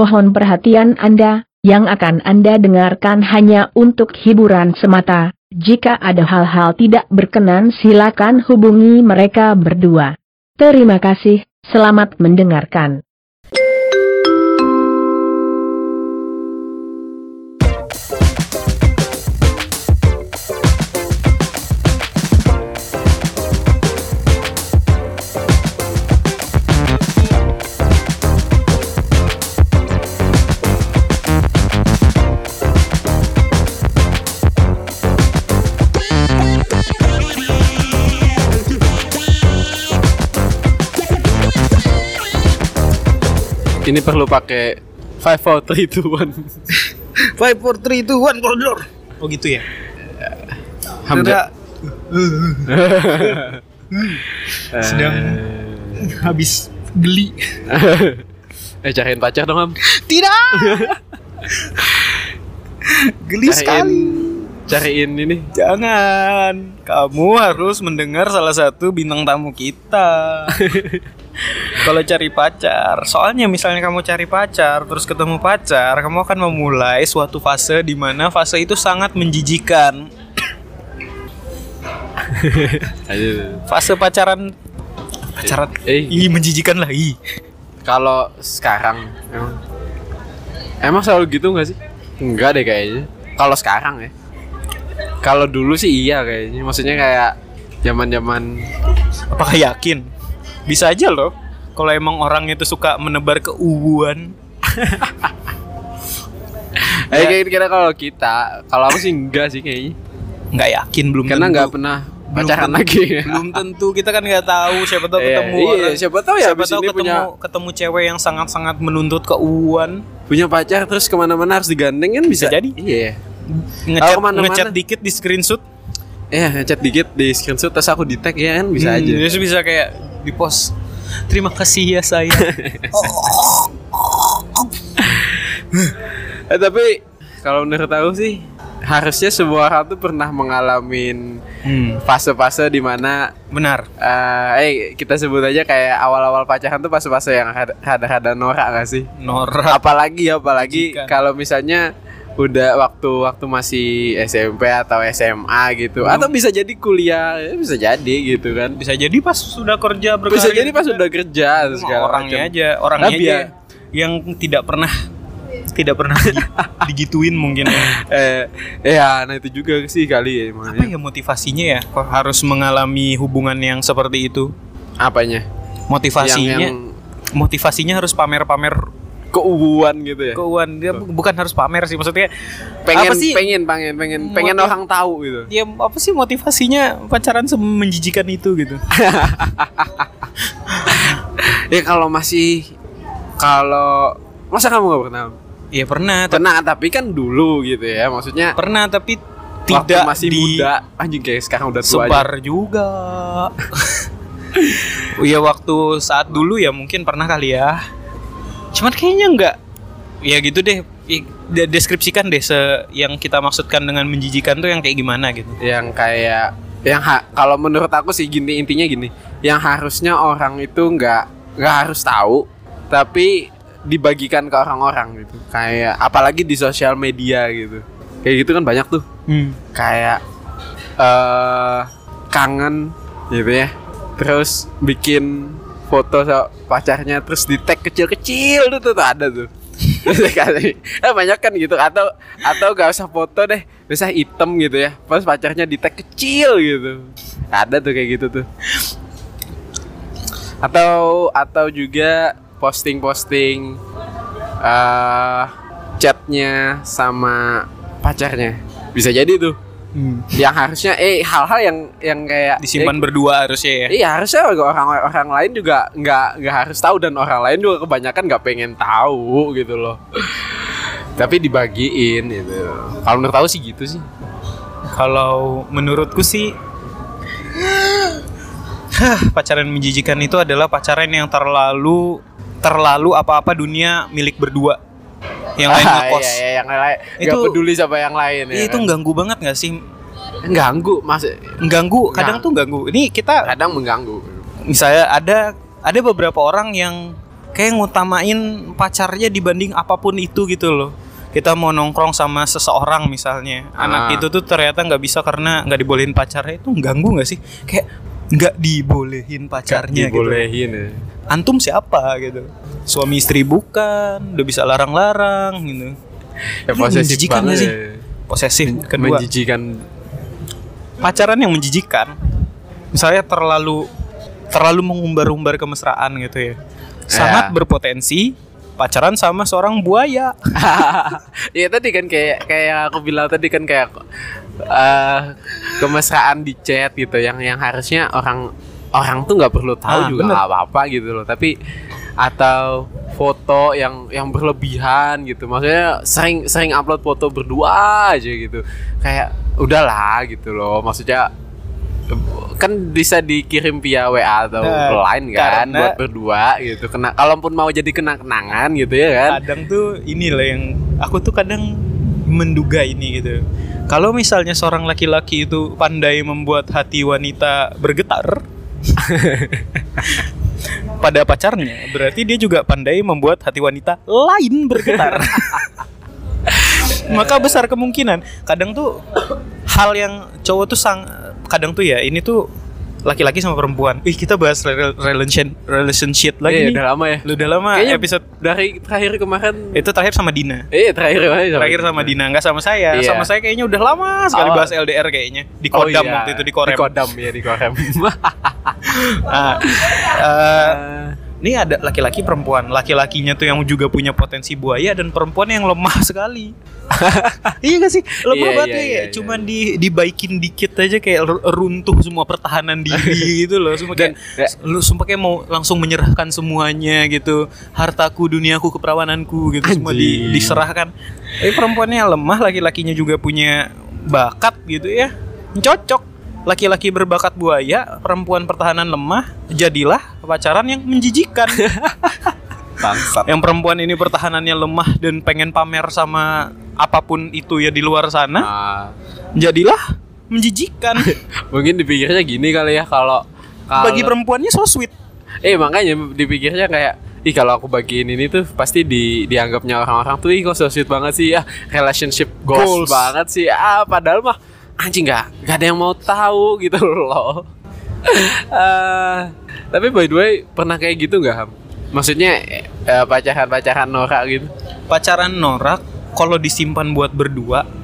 Mohon perhatian Anda, yang akan Anda dengarkan hanya untuk hiburan semata. Jika ada hal-hal tidak berkenan silakan hubungi mereka berdua. Terima kasih, selamat mendengarkan. Ini perlu pakai five four three two one. Five, four, three, two, one, koridor. Oh gitu ya. Hamzah. sedang habis geli. eh cariin pacar dong Ham. Tidak. geli Cariin, sekali. cariin ini. Jangan. Kamu harus mendengar salah satu bintang tamu kita. Kalau cari pacar, soalnya misalnya kamu cari pacar, terus ketemu pacar, kamu akan memulai suatu fase di mana fase itu sangat menjijikan. Fase pacaran pacaran Eh, ih menjijikan lah ih. kalau sekarang emang emang selalu gitu nggak sih? Enggak deh kayaknya. Kalau sekarang ya. Kalau dulu sih iya kayaknya. Maksudnya kayak zaman-zaman Apakah yakin? Bisa aja loh. Kalau emang orang itu suka menebar keuuan. Eh kira-kira kalau kita, kalau aku sih enggak sih kayaknya. Nggak yakin belum Karena tentu. nggak pernah pacaran lagi. belum tentu kita kan nggak tahu siapa tahu Iya, ketemu iya, orang- siapa tahu ya siapa tahu ketemu punya- ketemu cewek yang sangat-sangat menuntut keuuan Punya pacar terus ke mana-mana harus digandeng kan bisa, Bisa jadi. Iya. ngechat ke mana-mana. ngechat dikit di screenshot Iya, ngechat dikit di screenshot terus aku di tag ya kan bisa Hmm, aja. terus bisa kayak di post terima kasih ya saya Eh tapi kalau menurut aku sih harusnya semua orang tuh pernah mengalami hmm, fase-fase di mana benar eh eh, kita sebut aja kayak awal-awal pacaran tuh fase-fase yang rada- rada-rada norak gak sih? norak Apalagi apalagi kalau misalnya udah waktu waktu masih SMP atau SMA gitu Belum. atau bisa jadi kuliah ya bisa jadi gitu kan bisa jadi pas sudah kerja berkarir bisa jadi pas juga. udah kerja Cuma segala orangnya macam. aja orangnya Tapi aja ya- yang tidak pernah tidak pernah di- digituin mungkin eh ya nah itu juga sih kali ya apa emangnya. ya motivasinya ya kok harus mengalami hubungan yang seperti itu apanya motivasinya yang, yang motivasinya harus pamer-pamer keuuan gitu ya? Keuangan dia bu- bukan harus pamer sih maksudnya pengen apa sih? pengen pengen pengen pengen Motiv- orang tahu gitu. Ya apa sih motivasinya pacaran semenjijikan itu gitu? Ya kalau masih kalau masa kamu gak pernah? Ya pernah pernah tapi kan dulu gitu ya maksudnya pernah tapi tidak masih di muda. Anjing kayak sekarang udah tua aja. sebar juga. Ya waktu saat dulu ya mungkin pernah kali ya cuman kayaknya enggak ya gitu deh. Deskripsikan deh se yang kita maksudkan dengan menjijikan tuh yang kayak gimana gitu. Yang kayak yang ha- kalau menurut aku sih gini intinya gini. Yang harusnya orang itu nggak nggak harus tahu tapi dibagikan ke orang-orang gitu. Kayak apalagi di sosial media gitu. Kayak gitu kan banyak tuh. Kayak eh kangen gitu ya. Terus bikin foto sama pacarnya terus di tag kecil-kecil tuh, tuh, tuh ada tuh. Kali eh banyak kan? gitu. Atau atau gak usah foto deh bisa hitam gitu ya. Pas pacarnya di tag kecil gitu. Ada tuh kayak gitu tuh. Atau atau juga posting-posting eh chatnya sama pacarnya. Bisa jadi tuh yang harusnya eh hal-hal yang yang kayak disimpan eh, berdua harusnya ya Iya harusnya orang orang lain juga nggak nggak harus tahu dan orang lain juga kebanyakan nggak pengen tahu gitu loh. Tapi dibagiin gitu. Kalau menurut tahu sih gitu sih. Kalau menurutku sih pacaran menjijikan itu adalah pacaran yang terlalu terlalu apa-apa dunia milik berdua. Yang lain Ah, ngekos. Iya, iya, yang lain Itu- peduli sama yang lain ya. itu kan? ganggu banget gak sih? ganggu mas Mengganggu, kadang tuh ganggu. Ini kita kadang mengganggu. misalnya ada ada beberapa orang yang kayak ngutamain pacarnya dibanding apa pun itu gitu loh kita mau nongkrong sama seseorang misalnya anak Ah. itu tuh ternyata nggak bisa karena nggak dibolehin pacarnya itu ganggu nggak sih kayak nggak dibolehin pacarnya gitu dibolehin ya. antum siapa gitu suami istri bukan udah bisa larang-larang gitu. Ya, posesif menjijikan banget. sih? ya. posesif kedua. menjijikan. Pacaran yang menjijikan. Misalnya terlalu terlalu mengumbar-umbar kemesraan gitu ya. Sangat Ya. berpotensi pacaran sama seorang buaya. Iya tadi kan kayak kayak aku bilang tadi kan kayak eh kemesraan di chat gitu yang yang harusnya orang orang tuh nggak perlu tahu Ah, juga nggak apa-apa gitu loh. Tapi atau foto yang yang berlebihan gitu. Maksudnya sering sering upload foto berdua aja gitu. Kayak udahlah gitu loh. Maksudnya kan bisa dikirim via WA atau Nah, line kan karena- buat berdua gitu. Kena kalaupun mau jadi kenang-kenangan gitu ya kan. Kadang tuh inilah yang aku tuh kadang menduga ini gitu. Kalau misalnya seorang laki-laki itu pandai membuat hati wanita bergetar pada pacarnya berarti dia juga pandai membuat hati wanita lain bergetar. Maka besar kemungkinan. Kadang tuh hal yang cowok tuh sang kadang tuh ya ini tuh laki-laki sama perempuan. Ih kita bahas rel- relation relationship lagi Iya, nih. udah lama ya. Lu udah lama Kayaknya episode dari terakhir kemarin itu terakhir sama Dina. Eh terakhir terakhir sama Dina. Nggak sama saya. Iya. sama saya kayaknya udah lama sekali Oh. bahas LDR kayaknya. Di Oh kodam iya, waktu itu di korem Di kodam ya di korem Nah, eh, ini ada laki-laki perempuan. Laki-lakinya tuh yang juga punya potensi buaya dan perempuan yang lemah sekali. Iya gak sih? Lemah Iya, banget iya, ya. iya, cuman di dibaikin dikit aja kayak ru- runtuh semua pertahanan diri gitu loh. Semua kayak Dan- lu sumpah kayak mau langsung menyerahkan semuanya gitu. Hartaku duniaku keperawananku gitu semua di- diserahkan. Tapi perempuannya lemah laki-lakinya juga punya bakat gitu ya. Cocok laki-laki berbakat buaya perempuan pertahanan lemah jadilah pacaran yang menjijikan. Bangsat. Yang perempuan ini pertahanannya lemah dan pengen pamer sama apa pun itu ya di luar sana Nah, jadilah menjijikan. Mungkin dipikirnya gini kali ya Kalau kalau- bagi perempuannya so sweet. Eh makanya dipikirnya kayak Ih kalau aku bagiin ini tuh pasti di dianggapnya orang-orang tuh ih kok so sweet banget sih ya. Relationship goals, Goals. banget sih. Ah padahal mah anjing nggak nggak ada yang mau tahu gitu loh. Eh, tapi by the way pernah kayak gitu nggak ham? Maksudnya eh, pacaran-pacaran norak gitu? Pacaran norak kalau disimpan buat berdua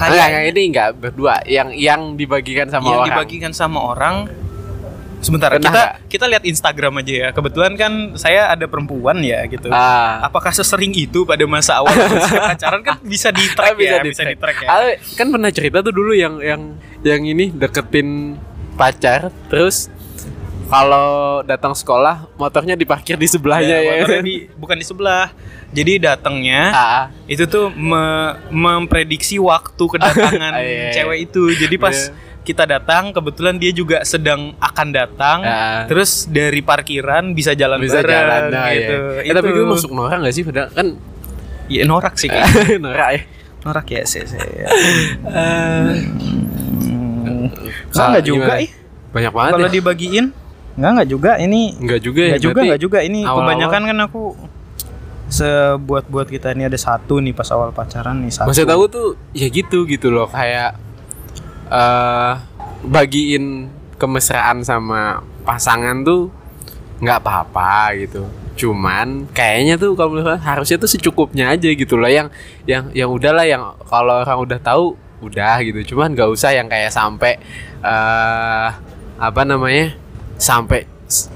kayak yang ini enggak berdua yang yang dibagikan sama yang orang. dibagikan sama orang sebentar Pernah kita kita lihat Instagram aja ya. Kebetulan kan saya ada perempuan ya gitu. Ah. Apakah sesering itu pada masa awal pacaran? Kan bisa di track ya bisa di track. ya. Ah, kan pernah cerita tuh dulu yang yang yang ini deketin pacar terus kalau datang sekolah motornya diparkir di sebelahnya Ya, ya, motornya di- bukan di sebelah. Jadi datangnya Ah, itu tuh me- memprediksi waktu kedatangan Ah, iya, iya. cewek itu. Jadi pas Iya. Kita datang kebetulan dia juga sedang akan datang. Ah. terus dari parkiran bisa jalan bisa bareng jalan nah, gitu. ya. Eh, tapi Itu. gue masuk norak gak sih? Padahal kan ya norak sih kayaknya. norak ya. Norak ya sih sih. Kalau enggak juga ih banyak banget kalau ya. dibagiin? Enggak enggak juga ini. Enggak juga ya enggak juga berarti enggak juga. Ini awal-awal- kebanyakan kan aku sebuat buat kita ini ada satu nih pas awal pacaran nih satu. Maksud aku tuh ya gitu gitu loh. Kayak eh bagiin kemesraan sama pasangan tuh nggak apa-apa gitu. Cuman kayaknya tuh kalau harusnya tuh secukupnya aja gitu loh yang yang yang udahlah yang kalau orang udah tahu udah gitu. Cuman nggak usah yang kayak sampai eh apa namanya? sampai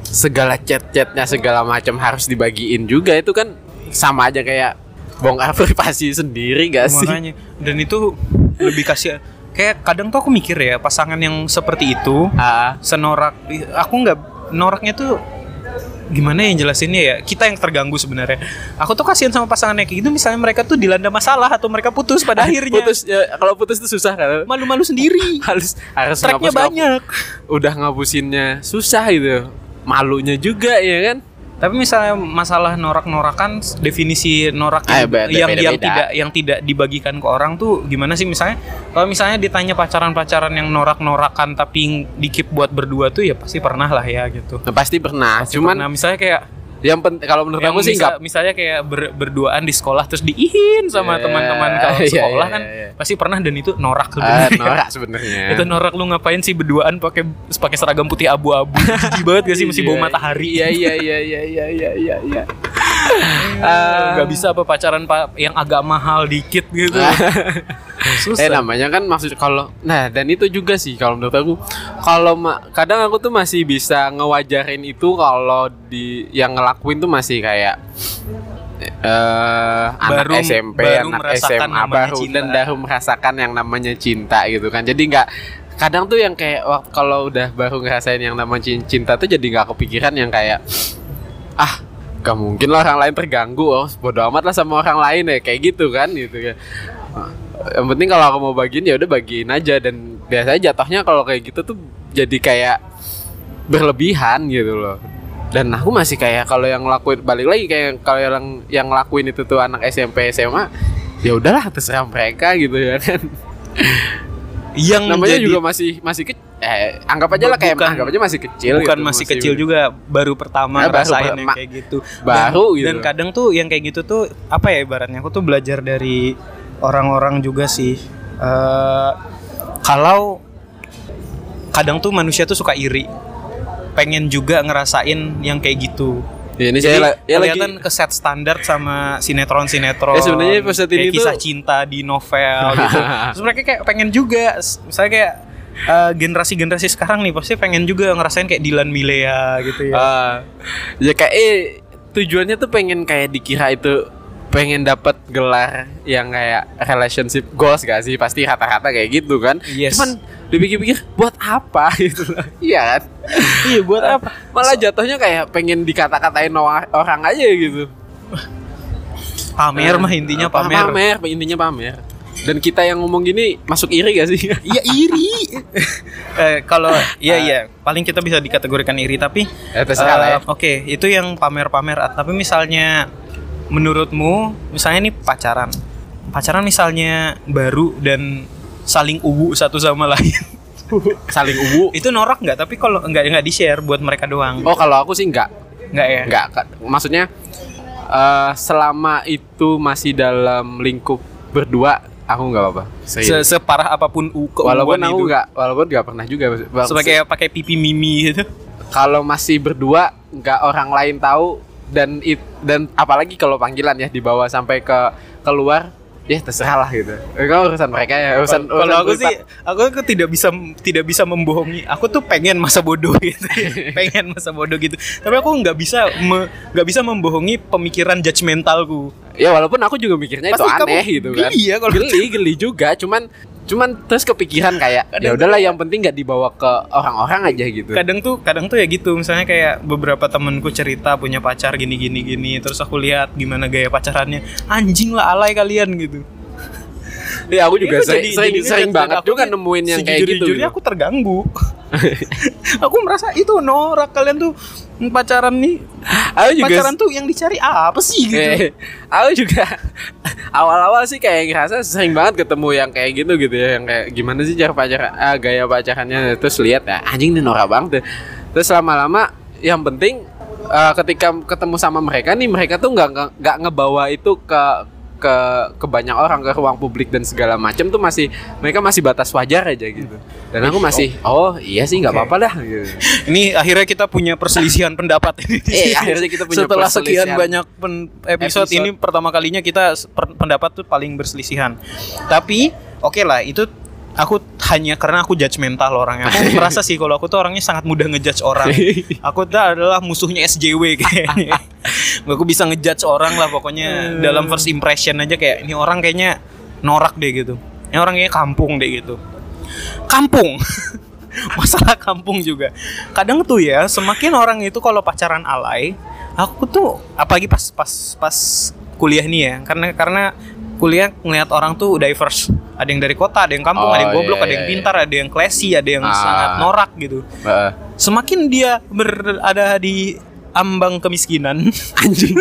segala chat-chatnya segala macam harus dibagiin juga itu kan sama aja kayak bongkar privasi sendiri gak sih? dan itu lebih kasih kayak kadang tuh aku mikir ya pasangan yang seperti itu Ah, senorak aku nggak noraknya tuh gimana yang jelasinnya ya? Kita yang terganggu sebenarnya. Aku tuh kasihan sama pasangannya kayak gitu misalnya mereka tuh dilanda masalah atau mereka putus pada akhirnya. putus ya kalau putus itu susah kan? Malu-malu sendiri. Harus harus tracknya ngapus- banyak. Udah ngapusinnya susah gitu malunya juga ya kan tapi misalnya masalah norak-norakan definisi norak Ah, yang be- yang, beda-beda. yang tidak yang tidak dibagikan ke orang tuh gimana sih misalnya kalau misalnya ditanya pacaran-pacaran yang norak-norakan tapi dikip buat berdua tuh ya pasti pernah lah ya gitu nah, pasti pernah Pasti cuman pernah. misalnya kayak Yang penting kalau menurut aku sih misal- misalnya kayak ber- berduaan di sekolah terus diihin sama Iya, teman-teman kalau iya, sekolah iya, kan iya. pasti pernah dan itu norak ah, sebenarnya. norak sebenarnya. itu norak lu ngapain sih berduaan pakai pakai seragam putih abu-abu jijik banget gak sih masih bau matahari Iya iya iya iya iya iya iya. Nggak bisa apa pacaran pak yang agak mahal dikit gitu. Eh namanya kan maksud kalau nah dan itu juga sih kalau menurut aku. Kalau kadang aku tuh masih bisa ngewajarin itu kalau di yang ngelakuin tuh masih kayak eh anak Baru- SMP, baru anak SMA baru cinta. dan baru merasakan yang namanya cinta gitu kan. Jadi nggak kadang tuh yang kayak kalau udah baru ngerasain yang namanya cin- cinta tuh jadi nggak kepikiran yang kayak ah gak mungkin lah orang lain terganggu oh bodo amat lah sama orang lain ya kayak gitu kan gitu kan. Yang penting kalau aku mau bagiin ya udah bagiin aja. Dan biasanya jatuhnya kalau kayak gitu tuh jadi kayak berlebihan gitu loh. Dan aku masih kayak kalau yang ngelakuin balik lagi kayak kalau yang yang ngelakuin itu tuh anak SMP SMA ya udahlah terserah mereka gitu ya kan yang namanya jadi- juga masih masih ke, eh, anggap aja lah kayak Bukan- anggap aja masih kecil bukan gitu, masih kecil juga baru pertama Nah, baru yang kayak gitu. Baru dan, gitu. dan kadang tuh yang kayak gitu tuh apa ya ibaratnya aku tuh belajar dari orang-orang juga sih. Eh, kalau kadang tuh manusia tuh suka iri pengen juga ngerasain yang kayak gitu Ya, ini Jadi ya lagi kelihatan ke set standar sama sinetron-sinetron Ya, sebenarnya episode kayak ini kisah tuh- cinta di novel gitu. Terus mereka kayak pengen juga misalnya kayak eh, generasi-generasi sekarang nih pasti pengen juga ngerasain kayak Dilan Milea gitu ya. Ah, ya kayak eh tujuannya tuh pengen kayak dikira itu pengen dapat gelar yang kayak relationship goals gak sih pasti rata-rata kayak gitu kan Yes. cuman dipikir-pikir buat apa gitu loh iya kan iya buat apa? malah jatuhnya kayak pengen dikata-katain orang aja gitu Pamer mah intinya Apa- pamer. pamer intinya pamer dan kita yang ngomong gini masuk iri gak sih Iya iri. eh, kalau iya iya paling kita bisa dikategorikan iri tapi terserah ya. eh, Oke, itu yang pamer-pamer. Tapi misalnya menurutmu misalnya nih pacaran. Pacaran misalnya baru dan saling ubu satu sama lain. saling ubu itu norak nggak? Tapi kalau nggak nggak di-share buat mereka doang. oh kalau aku sih enggak Nggak ya? Enggak, Kak. maksudnya eh, selama itu masih dalam lingkup berdua, aku nggak apa-apa. Se separah apa pun walaupun aku nggak, walaupun nggak pernah juga. Sebagai pakai pipi mimi gitu. kalau masih berdua, nggak orang lain tahu dan it, dan apalagi kalau panggilan ya dibawa sampai ke keluar, ya terserah lah gitu. Kalau urusan mereka ya, urusan Kalau urusan aku sih, aku, aku tidak bisa tidak bisa membohongi. Aku tuh pengen masa bodoh gitu, pengen masa bodoh gitu. Tapi aku nggak bisa nggak bisa membohongi pemikiran judgmentalku. Ya walaupun aku juga mikirnya itu Pasti kamu aneh gitu kan. geli ya kalau- geli, geli juga. Cuman cuman terus kepikiran kayak ya udahlah yang penting nggak dibawa ke orang-orang aja gitu. Kadang tuh kadang tuh ya gitu. Misalnya kayak beberapa temenku cerita punya pacar gini gini gini. Terus aku lihat gimana gaya pacarannya. Anjing lah alay kalian gitu. Ya aku juga Itu sering, jadi- sering, jadinya sering banget aku juga nemuin yang kayak gitu. gitu. aku terganggu. aku merasa itu norak kalian tuh pacaran nih. Aku juga pacaran tuh yang dicari apa sih gitu. Eh, aku juga awal-awal sih kayak ngerasa sering banget ketemu yang kayak gitu gitu ya yang kayak gimana sih cara pacaran ah, gaya pacarannya terus lihat ya anjing ini norak banget deh. terus lama-lama yang penting eh, ketika ketemu sama mereka nih mereka tuh nggak- nggak ngebawa itu ke ke ke banyak orang ke ruang publik dan segala macam tuh masih mereka masih batas wajar aja gitu dan aku masih oh iya sih nggak Oke. apa-apa dah gitu. Ini akhirnya kita punya perselisihan pendapat ini. Eh, akhirnya kita punya Setelah sekian banyak pen- episode, Episode. ini pertama kalinya kita pendapat tuh paling berselisihan. Tapi oke lah itu aku hanya karena aku judgmental orangnya. Aku merasa sih kalau aku tuh orangnya sangat mudah ngejudge orang. Aku tuh adalah musuhnya SJW kayaknya. aku bisa ngejudge orang lah pokoknya dalam first impression aja kayak ini orang kayaknya norak deh gitu. Ini orang kayaknya kampung deh gitu. Kampung. Masalah kampung juga. Kadang tuh ya, semakin orang itu kalau pacaran alay, aku tuh apalagi pas pas pas kuliah nih ya. Karena karena kuliah ngelihat orang tuh diverse. Ada yang dari kota, ada yang kampung, Oh, ada yang goblok, iya, ada yang iya, pintar, ada yang classy, ada yang Ah. sangat norak gitu. Heeh. Semakin dia berada di ambang kemiskinan, anjing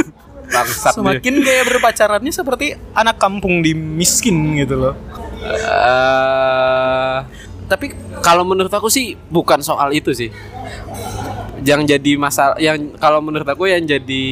bangsat dia. semakin gaya berpacarannya seperti anak kampung di miskin gitu loh. Eh, tapi kalau menurut aku sih bukan soal itu sih. yang jadi masalah yang kalau menurut aku yang jadi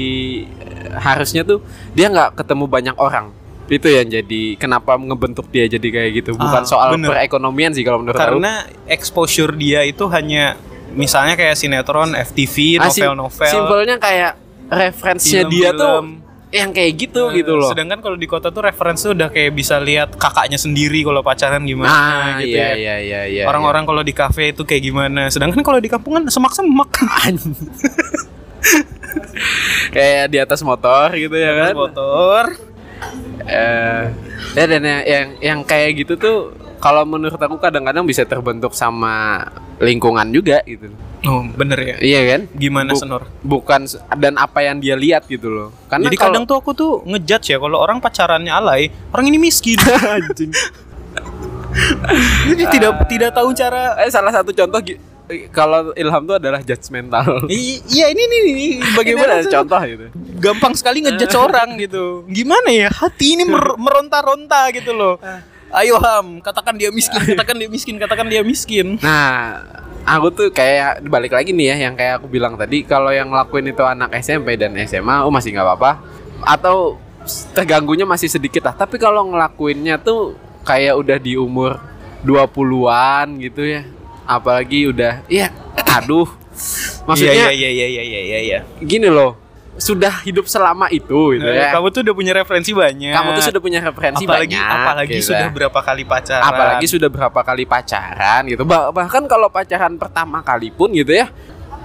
eh, harusnya tuh dia nggak ketemu banyak orang itu yang jadi kenapa ngebentuk dia jadi kayak gitu bukan Ah, soal bener. perekonomian sih kalau menurut aku Karena exposure dia itu hanya misalnya kayak sinetron, FTV, Ah, novel-novel. simpelnya kayak referensinya dia tuh film-film. yang kayak gitu Nah, gitu loh Sedangkan kalau di kota tuh referensi udah kayak bisa lihat kakaknya sendiri kalau pacaran gimana nah gitu iya ya. iya iya iya Orang-orang kalau di kafe itu kayak gimana. Sedangkan kalau di kampung kan semak-semak. kayak di atas motor gitu ya kan Motor. Eh ya dan yang, yang yang kayak gitu tuh kalau menurut aku kadang-kadang bisa terbentuk sama lingkungan juga gitu Oh, bener ya. iya kan Gimana Bu- Senor? bukan dan apa yang dia lihat gitu loh karena Jadi kadang tuh aku tuh ngejudge ya kalau orang pacarannya alay, orang ini miskin. anjing Jadi tidak tidak tahu cara eh salah satu contoh kalau Ilham tuh adalah judgmental Iya ini nih, Ini bagaimana ada contoh gitu gampang sekali ngejudge orang gitu. Gimana ya? Hati ini mer- meronta-ronta gitu loh. Ayo Ham, katakan dia miskin, katakan dia miskin, katakan dia miskin. Nah, aku tuh kayak balik lagi nih ya yang kayak aku bilang tadi kalau yang ngelakuin itu anak SMP dan SMA, oh masih nggak apa-apa. Atau terganggunya masih sedikit lah. Tapi kalau ngelakuinnya tuh kayak udah di umur 20-an gitu ya. Apalagi udah iya, aduh. Maksudnya iya iya iya iya iya iya. gini loh. Sudah hidup selama itu gitu ya. Nah, Kamu tuh udah punya referensi banyak. Kamu tuh sudah punya referensi apalagi banyak. apalagi gitu sudah ya. berapa kali pacaran. apalagi sudah berapa kali pacaran gitu Bah- bahkan kalau pacaran pertama kali pun gitu ya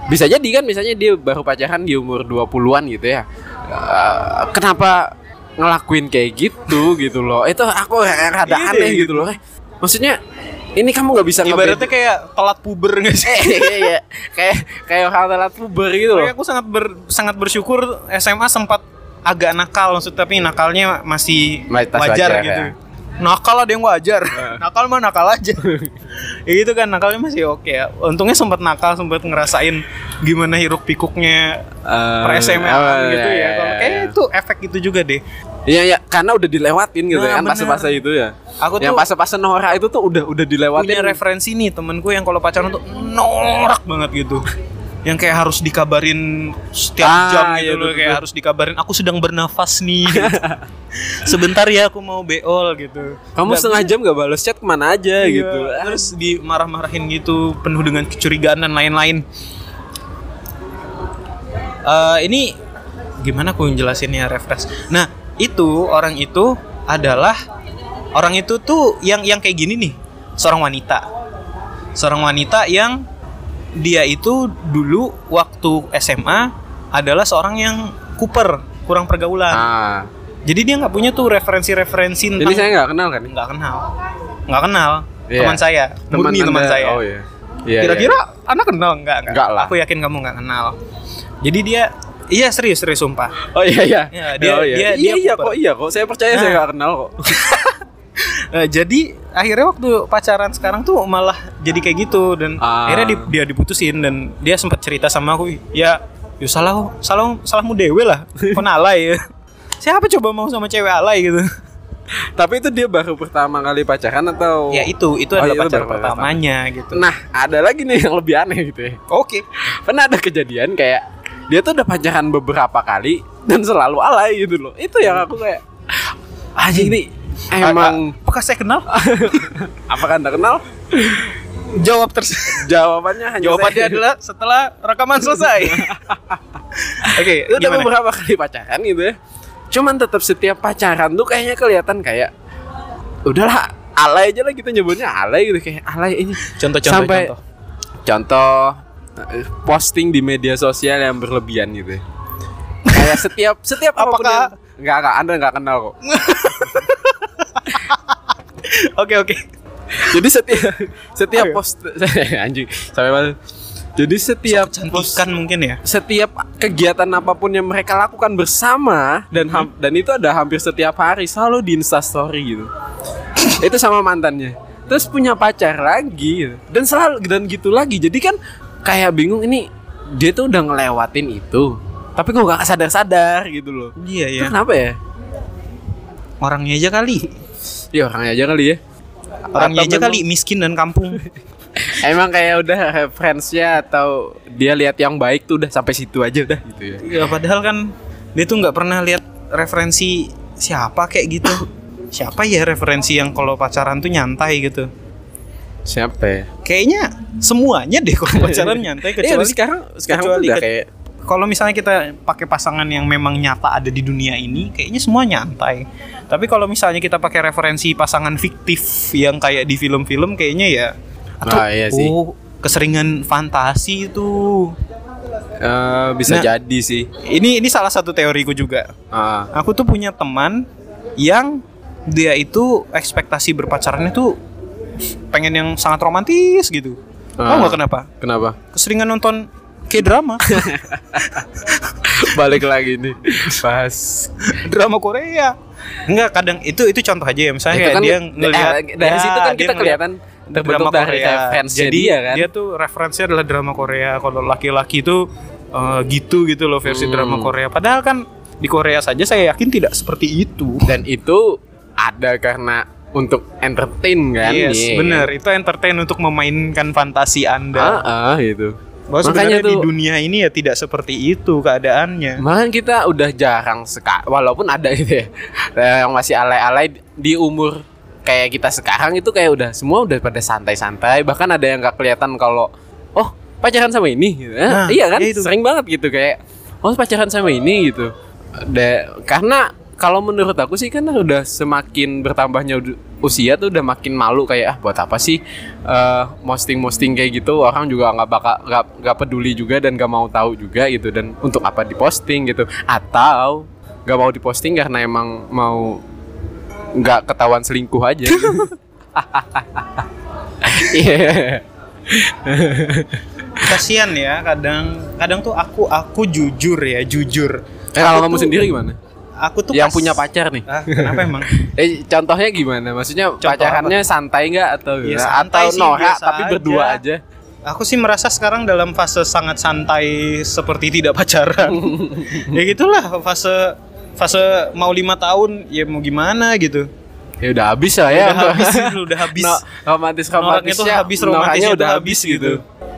bisa jadi kan misalnya dia baru pacaran di umur 20-an gitu ya Eh, kenapa ngelakuin kayak gitu gitu loh itu aku rada Iya aneh gitu loh Eh, maksudnya ini kamu nggak bisa Ibaratnya kayak telat puber nggak sih? Eh, iya, iya. kayak kayak orang telat puber gitu loh aku sangat ber, sangat bersyukur SMA sempat agak nakal maksud tapi nakalnya masih Masih wajar, wajar, gitu. ya. Nakal ada yang wajar. nakal mah nakal aja. ya gitu kan nakalnya masih oke ya. Untungnya sempat nakal, sempat ngerasain gimana hiruk pikuknya Eh, per SMA oh, gitu iya, ya. iya, Kalau iya. kayak itu efek itu juga deh. Iya ya, karena udah dilewatin gitu Nah, kan bener. fase-fase itu ya. Aku yang tuh fase-fase Nora itu tuh udah udah dilewatin. punya referensi nih temenku yang kalau pacaran tuh norak banget gitu yang kayak harus dikabarin setiap Ah, jam iya, gitu loh betul, kayak harus dikabarin aku sedang bernafas nih gitu. sebentar ya aku mau beol gitu. Kamu Nggak setengah jam gak balas chat ke mana aja Iya, gitu. terus dimarah-marahin gitu penuh dengan kecurigaan dan lain-lain. Eh, ini gimana aku jelasinnya refresh? Nah itu orang itu adalah orang itu tuh yang yang kayak gini nih seorang wanita. Seorang wanita yang dia itu dulu waktu SMA adalah seorang yang kuper kurang pergaulan Ah, jadi dia nggak punya tuh referensi-referensi tentang jadi saya nggak kenal kan? nggak kenal nggak kenal Iya. teman saya murni teman saya Oh iya. Iya, kira-kira anak kenal nggak Nggak lah. aku yakin kamu nggak kenal jadi dia iya serius serius sumpah. Oh iya iya. Iya, dia- oh, iya. dia- iya, dia iya kok iya kok. Saya percaya saya Nah. nggak kenal kok. Eh, jadi akhirnya waktu pacaran sekarang tuh malah jadi kayak gitu dan Ah. akhirnya di- dia diputusin dan dia sempat cerita sama aku ya ya salah salah salahmu dewe lah kok alay ya siapa coba mau sama cewek alay gitu Tapi itu dia baru pertama kali pacaran atau? ya itu itu Oh, adalah itu pacar pertamanya gitu Nah, ada lagi nih yang lebih aneh gitu ya. oke Pernah ada kejadian kayak dia tuh udah pacaran beberapa kali dan selalu alay gitu loh. Itu yang aku kayak anjing nih emang apakah saya kenal apakah anda kenal? jawab terus Jawabannya hanya Jawabannya saya. adalah setelah rekaman selesai. Oke, itu udah gimana? beberapa kali pacaran gitu ya. Cuman tetap setiap pacaran tuh kayaknya kelihatan kayak udahlah alay aja lah kita nyebutnya alay gitu kayak alay ini. Contoh-contoh Sampai- contoh. Contoh eh, posting di media sosial yang berlebihan gitu. ya. Kayak setiap setiap apa pun Apakah- yang- Enggak, enggak, Anda enggak kenal kok. Oke, oke. Jadi setiap setiap post anjing sampai mana? Jadi setiap post mungkin ya. setiap kegiatan apa pun yang mereka lakukan bersama dan ham- dan itu ada hampir setiap hari selalu di Insta story gitu. itu sama mantannya. Terus punya pacar lagi gitu. dan selalu dan gitu lagi. Jadi kan kayak bingung ini dia tuh udah ngelewatin itu. Tapi kok gak sadar-sadar gitu loh. Iya Itu ya. kenapa ya? Orangnya aja kali. Ya orangnya aja kali ya. Orangnya Atau aja memang- kali miskin dan kampung. Emang kayak udah referensinya atau dia lihat yang baik tuh udah sampai situ aja udah gitu ya. Ya padahal kan dia tuh nggak pernah lihat referensi siapa kayak gitu. Siapa ya referensi yang kalau pacaran tuh nyantai gitu? Siapa ya? Kayaknya semuanya deh kalau pacaran nyantai Iya, kecuali sekarang sekarang tuh kecuali udah ke- kayak kalau misalnya kita pakai pasangan yang memang nyata ada di dunia ini, kayaknya semua nyantai. Tapi kalau misalnya kita pakai referensi pasangan fiktif yang kayak di film-film, kayaknya ya atau Ah, iya sih. oh keseringan fantasi itu. eh, bisa Nah. jadi sih. Ini ini salah satu teoriku juga. Ah, Aku tuh punya teman yang dia itu ekspektasi berpacarannya tuh pengen yang sangat romantis gitu. Tahu Ah. nggak kenapa? kenapa? Keseringan nonton K-drama, Balik lagi nih. Bahas drama Korea. Enggak, kadang itu itu contoh aja ya. Misalnya Itu kayak kan, dia ngelihat eh, dari ya, situ kan dia kita kelihatan terbentuk dari referensi Jadi dia kan. dia tuh referensinya adalah drama Korea. Kalau laki-laki itu eh, gitu gitu loh versi Hmm. drama Korea. Padahal kan di Korea saja saya yakin tidak seperti itu. Dan itu ada karena untuk entertain kan? yes, Iya. bener. Itu entertain untuk memainkan fantasi Ah, Anda. ah, gitu. Bahwa Makanya sebenarnya di tuh- dunia ini ya tidak seperti itu keadaannya. Malahan kita udah jarang sekali, walaupun ada gitu ya, eh, yang masih alay-alay di umur kayak kita sekarang itu kayak udah semua udah pada santai-santai, bahkan ada yang gak kelihatan kalau oh pacaran sama ini, gitu. Eh, Nah, iya kan, ya itu. sering banget gitu kayak oh pacaran sama ini gitu, De, karena kalau menurut aku sih kan udah semakin bertambahnya usia tuh udah makin malu kayak ah buat apa sih eh, posting-posting kayak gitu orang juga nggak bakal nggak nggak peduli juga dan nggak mau tahu juga gitu dan untuk apa diposting gitu atau nggak mau diposting karena emang mau nggak ketahuan selingkuh aja Iya. Kasian ya kadang kadang tuh aku aku jujur ya, jujur. Eh, kalau kamu sendiri gimana Aku tuh yang pas- punya pacar nih Ah, kenapa emang? Eh contohnya gimana? Maksudnya Contoh pacarannya santai nggak atau Ya, santai atau sih, biasa tapi berdua aja. aja? Aku sih merasa sekarang dalam fase sangat santai seperti tidak pacaran. ya gitulah fase fase mau lima tahun ya mau gimana gitu. Ya udah habis lah ya. Udah habis gitu, udah habis. No, romantis romantisnya tuh habis romantisnya udah habis gitu.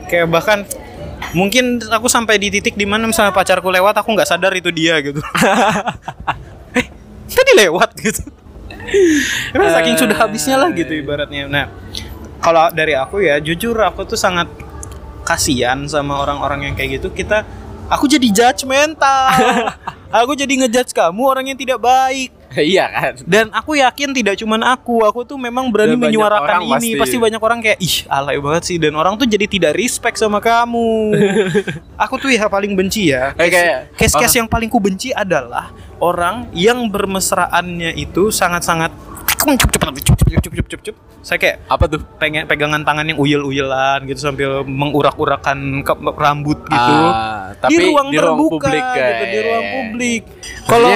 Kayak bahkan mungkin aku sampai di titik di mana misalnya pacarku lewat aku nggak sadar itu dia gitu. eh tadi lewat gitu. Karena saking sudah habisnya lah gitu ibaratnya. Nah kalau dari aku ya jujur aku tuh sangat kasihan sama orang-orang yang kayak gitu. Kita aku jadi judgmental. aku jadi ngejudge kamu orang yang tidak baik. iya kan. Dan aku yakin tidak cuman aku, aku tuh memang berani Dan menyuarakan ini. pasti. Pasti. banyak orang kayak ih alay banget sih dan orang tuh jadi tidak respect sama kamu. aku tuh ya paling benci ya. Case-case oh. yang paling ku benci adalah orang yang bermesraannya itu sangat-sangat saya kayak Apa tuh? pengen pegangan tangan yang uyel-uyelan gitu sambil mengurak-urakan ke rambut gitu Ah, tapi di ruang di ruang terbuka publik, gitu di ruang publik kalau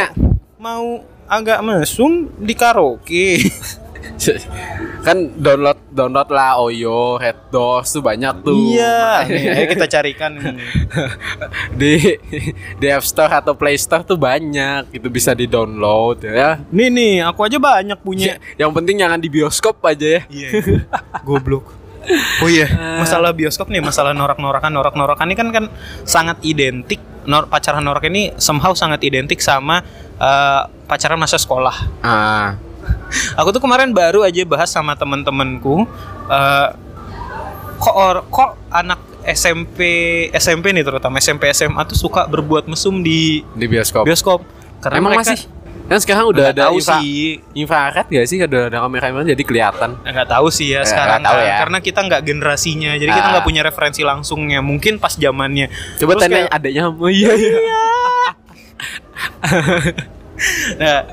mau agak mesum di karaoke kan download download lah Oyo, Red Doors tuh banyak tuh. iya nih, kita carikan di di App Store atau Play Store tuh banyak. Itu bisa di-download ya. nih nih aku aja banyak punya Yang penting jangan di bioskop aja ya. iya goblok Oh iya, masalah bioskop nih, masalah norak-norakan, norak-norakan ini kan kan sangat identik. Nor pacaran norak ini somehow sangat identik sama eh, pacaran masa sekolah. Ah, Aku tuh kemarin baru aja bahas sama temen-temenku eh, kok or- kok anak SMP SMP nih terutama SMP SMA tuh suka berbuat mesum di di bioskop. bioskop karena Emang mereka masih? Kan sekarang udah Nggak ada tahu infra, sih infrared gak sih? Udah ada kamera-kamera jadi kelihatan. nggak tahu sih ya Eh, sekarang nggak tahu kan. ya. karena kita nggak generasinya jadi kita Ah. nggak punya referensi langsungnya mungkin pas zamannya Coba Terus tanya kayak- adanya. Oh iya iya. nah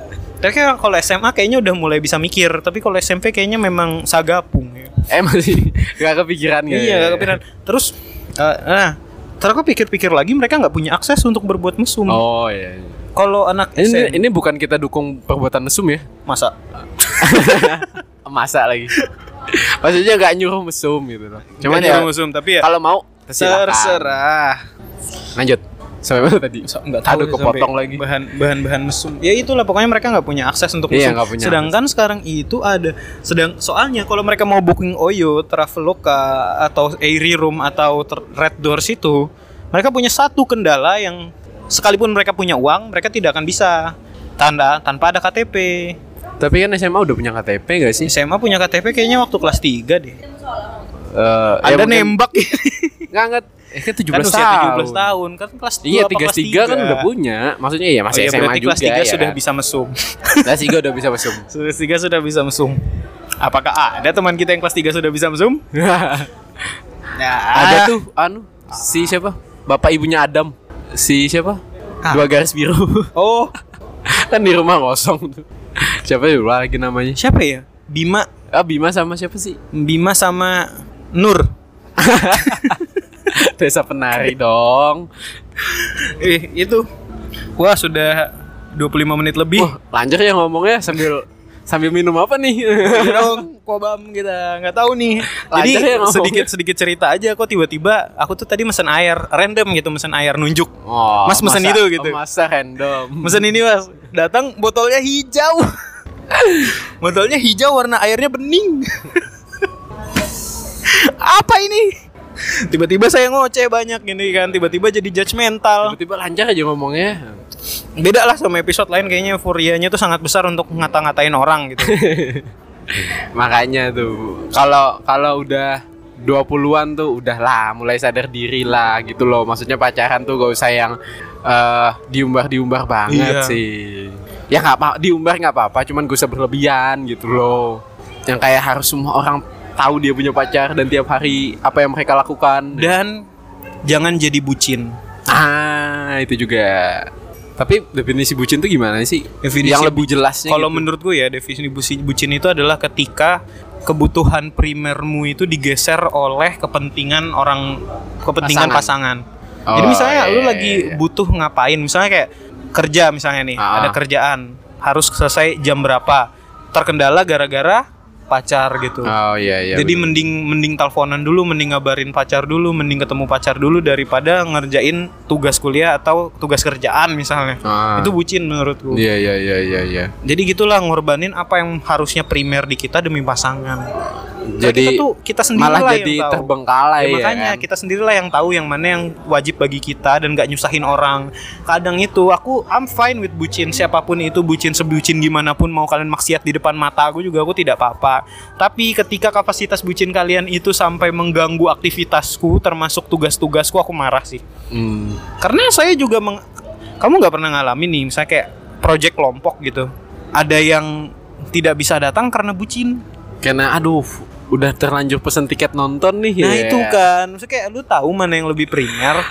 tapi kalau SMA kayaknya udah mulai bisa mikir tapi kalau SMP kayaknya memang sagapung ya. Eh masih gak kepikiran ya? Iya, gak kepikiran. Terus eh, nah, terus aku pikir-pikir lagi mereka nggak punya akses untuk berbuat mesum. Oh iya. iya. Kalau anak Ini SM, ini bukan kita dukung perbuatan mesum ya? masa Masa lagi. Maksudnya nggak nyuruh mesum gitu loh. Cuman ya nyuruh mesum tapi ya kalau mau terserah. Lanjut. Sampai mana tadi? So- nggak Aduh, deh kepotong lagi. bahan bahan bahan mesum ya itulah pokoknya mereka nggak punya akses untuk Iya, mesum nggak punya sedangkan sekarang itu ada sedang soalnya kalau mereka mau booking Oyo Traveloka atau Airy Room atau Red Doors itu mereka punya satu kendala yang sekalipun mereka punya uang mereka tidak akan bisa tanda tanpa ada KTP Tapi kan SMA udah punya KTP gak sih? SMA punya KTP kayaknya waktu kelas 3 deh Eh, ya Anda mungkin- nembak Nggak, nggak. Eh, kan 17 kan usia tahun. 17 tahun kan kelas 2 Iya, apa kelas 33 kan 3? udah punya. Maksudnya iya Oh masih iya, SMA berarti juga kelas 3 ya sudah kan? bisa mesum Kelas 3 udah bisa mesum. Kelas 3 sudah bisa mesum. Apakah ada teman kita yang kelas 3 sudah bisa mesum? Ya, Ada tuh anu si siapa? Bapak ibunya Adam. Si siapa? Ah. Dua garis biru. Oh, kan di rumah kosong tuh. Siapa ya lagi namanya? siapa ya? Bima, Ah Bima sama siapa sih? Bima sama Nur. Desa penari dong. Eh, itu. Wah, sudah 25 menit lebih. Wah, lanjut ya ngomongnya sambil sambil minum apa nih? Iya dong, kobam kita nggak tahu nih. Jadi ya sedikit sedikit cerita aja kok tiba-tiba aku tuh tadi mesen air random gitu mesen air nunjuk. Oh, Mas mesen masa- itu gitu. oh, masa random. Mesen ini mas, datang botolnya hijau. botolnya hijau warna airnya bening. Apa ini? Tiba-tiba saya ngoceh banyak gini kan, tiba-tiba jadi judgmental. Tiba-tiba lancar aja ngomongnya. Beda lah sama episode lain kayaknya euforianya tuh sangat besar untuk ngata-ngatain orang gitu. Makanya tuh kalau kalau udah 20-an tuh udah lah mulai sadar diri lah gitu loh. Maksudnya pacaran tuh gak usah yang eh, diumbar-diumbar banget Iya. sih. Ya nggak apa diumbar nggak apa-apa, cuman gak usah berlebihan gitu loh. Yang kayak harus semua orang tahu dia punya pacar dan tiap hari apa yang mereka lakukan. Dan jangan jadi bucin. Ah, itu juga. Tapi definisi bucin tuh gimana sih? Definisi yang lebih jelasnya Kalau gitu. menurutku ya definisi bucin, bucin itu adalah ketika kebutuhan primermu itu digeser oleh kepentingan orang kepentingan pasangan. Oh, Jadi misalnya iya, lu iya, lagi iya. butuh ngapain? Misalnya kayak kerja misalnya nih, Ah. ada kerjaan harus selesai jam berapa? Terkendala gara-gara pacar gitu. Oh iya iya. Jadi bener. mending mending teleponan dulu, mending ngabarin pacar dulu, mending ketemu pacar dulu daripada ngerjain tugas kuliah atau tugas kerjaan misalnya. Ah. Itu bucin menurutku. Iya iya iya iya iya. Jadi gitulah ngorbanin apa yang harusnya primer di kita demi pasangan. Nah, Jadi kita tuh kita sendiri malah lah jadi yang tahu. terbengkalai Ya, ya, makanya kan? kita sendirilah yang tahu yang mana yang wajib bagi kita dan gak nyusahin orang. Kadang itu aku I'm fine with bucin siapa pun itu bucin sebucin gimana pun mau kalian maksiat di depan mata aku juga aku tidak apa-apa. Tapi ketika kapasitas bucin kalian itu sampai mengganggu aktivitasku termasuk tugas-tugasku aku marah sih. Hmm. Karena saya juga meng... kamu nggak pernah ngalamin nih misalnya kayak project kelompok gitu. Ada yang tidak bisa datang karena bucin. Karena aduh udah terlanjur pesen tiket nonton nih Nah ya. itu kan, maksudnya kayak lu tahu mana yang lebih primer.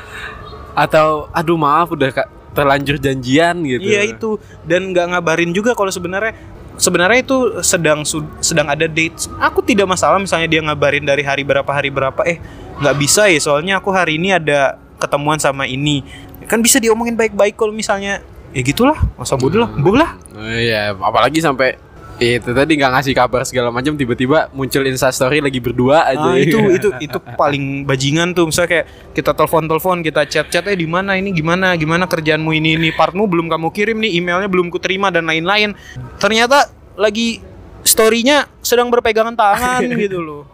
Atau aduh maaf udah ka- terlanjur janjian gitu. Iya itu dan nggak ngabarin juga kalau sebenarnya sebenarnya itu sedang sedang ada date. Aku tidak masalah misalnya dia ngabarin dari hari berapa hari berapa. Eh nggak bisa ya soalnya aku hari ini ada ketemuan sama ini. Kan bisa diomongin baik-baik kalau misalnya ya gitulah masa bodoh lah bodoh lah Oh, iya, apalagi sampai itu tadi nggak ngasih kabar segala macam tiba-tiba muncul instastory lagi berdua aja. Ah, itu itu itu paling bajingan tuh. Misalnya kayak kita telepon telepon kita chat chat eh di mana? Ini gimana? Gimana kerjaanmu ini? Ini partmu belum kamu kirim nih emailnya belum kuterima dan lain-lain. Ternyata lagi storynya sedang berpegangan tangan gitu loh.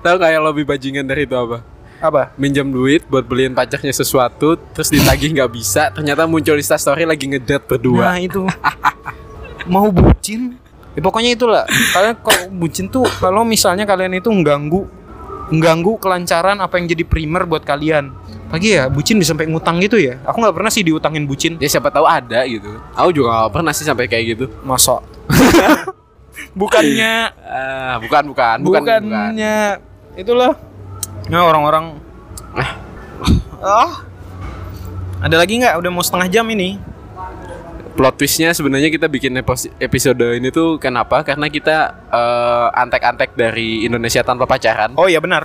Tahu yang lebih bajingan dari itu apa? apa? Minjam duit buat beliin pacarnya sesuatu, terus ditagih nggak bisa, ternyata muncul instastory lagi ngedate berdua. nah itu. Mau bucin ya, pokoknya itulah. Kalian kalau bucin tuh kalau misalnya kalian itu mengganggu mengganggu kelancaran apa yang jadi primer buat kalian. Lagi ya bucin bisa sampai ngutang gitu ya. Aku nggak pernah sih diutangin bucin. Ya siapa tahu ada gitu. Aku juga nggak pernah sih sampai kayak gitu. masa? Bukannya. Ah, bukan bukan bukan bukan. bukannya. Itulah. Nah orang-orang. Ah. Ada lagi nggak? Udah mau setengah jam ini Plot twistnya sebenarnya kita bikin episode ini tuh kenapa? Karena kita eh, antek-antek dari Indonesia tanpa pacaran. oh ya benar.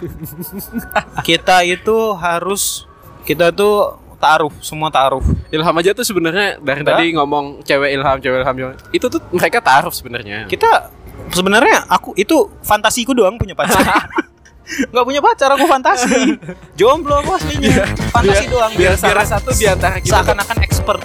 Kita itu harus kita tuh taruh semua taruh Ilham aja tuh sebenarnya dari Enggak. tadi ngomong cewek Ilham, cewek Ilham, cewek- itu tuh mereka taruh sebenarnya. kita sebenarnya aku itu fantasiku doang punya pacar. Nggak punya pacar aku fantasi. Jomblo aku aslinya. Fantasi Biar- doang. biar salah satu di antara kita. seakan-akan expert